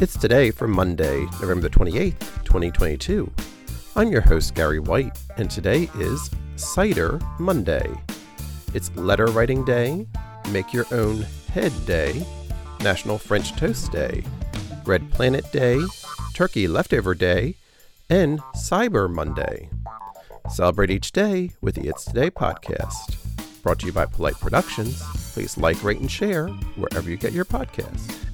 It's today for Monday, November 28th, 2022. I'm your host, Gary White, and today is Cider Monday. It's Letter Writing Day, Make Your Own Head Day, National French Toast Day, Red Planet Day, Turkey Leftover Day, and Cyber Monday. Celebrate each day with the It's Today podcast. Brought to you by Polite Productions. Please like, rate, and share wherever you get your podcasts.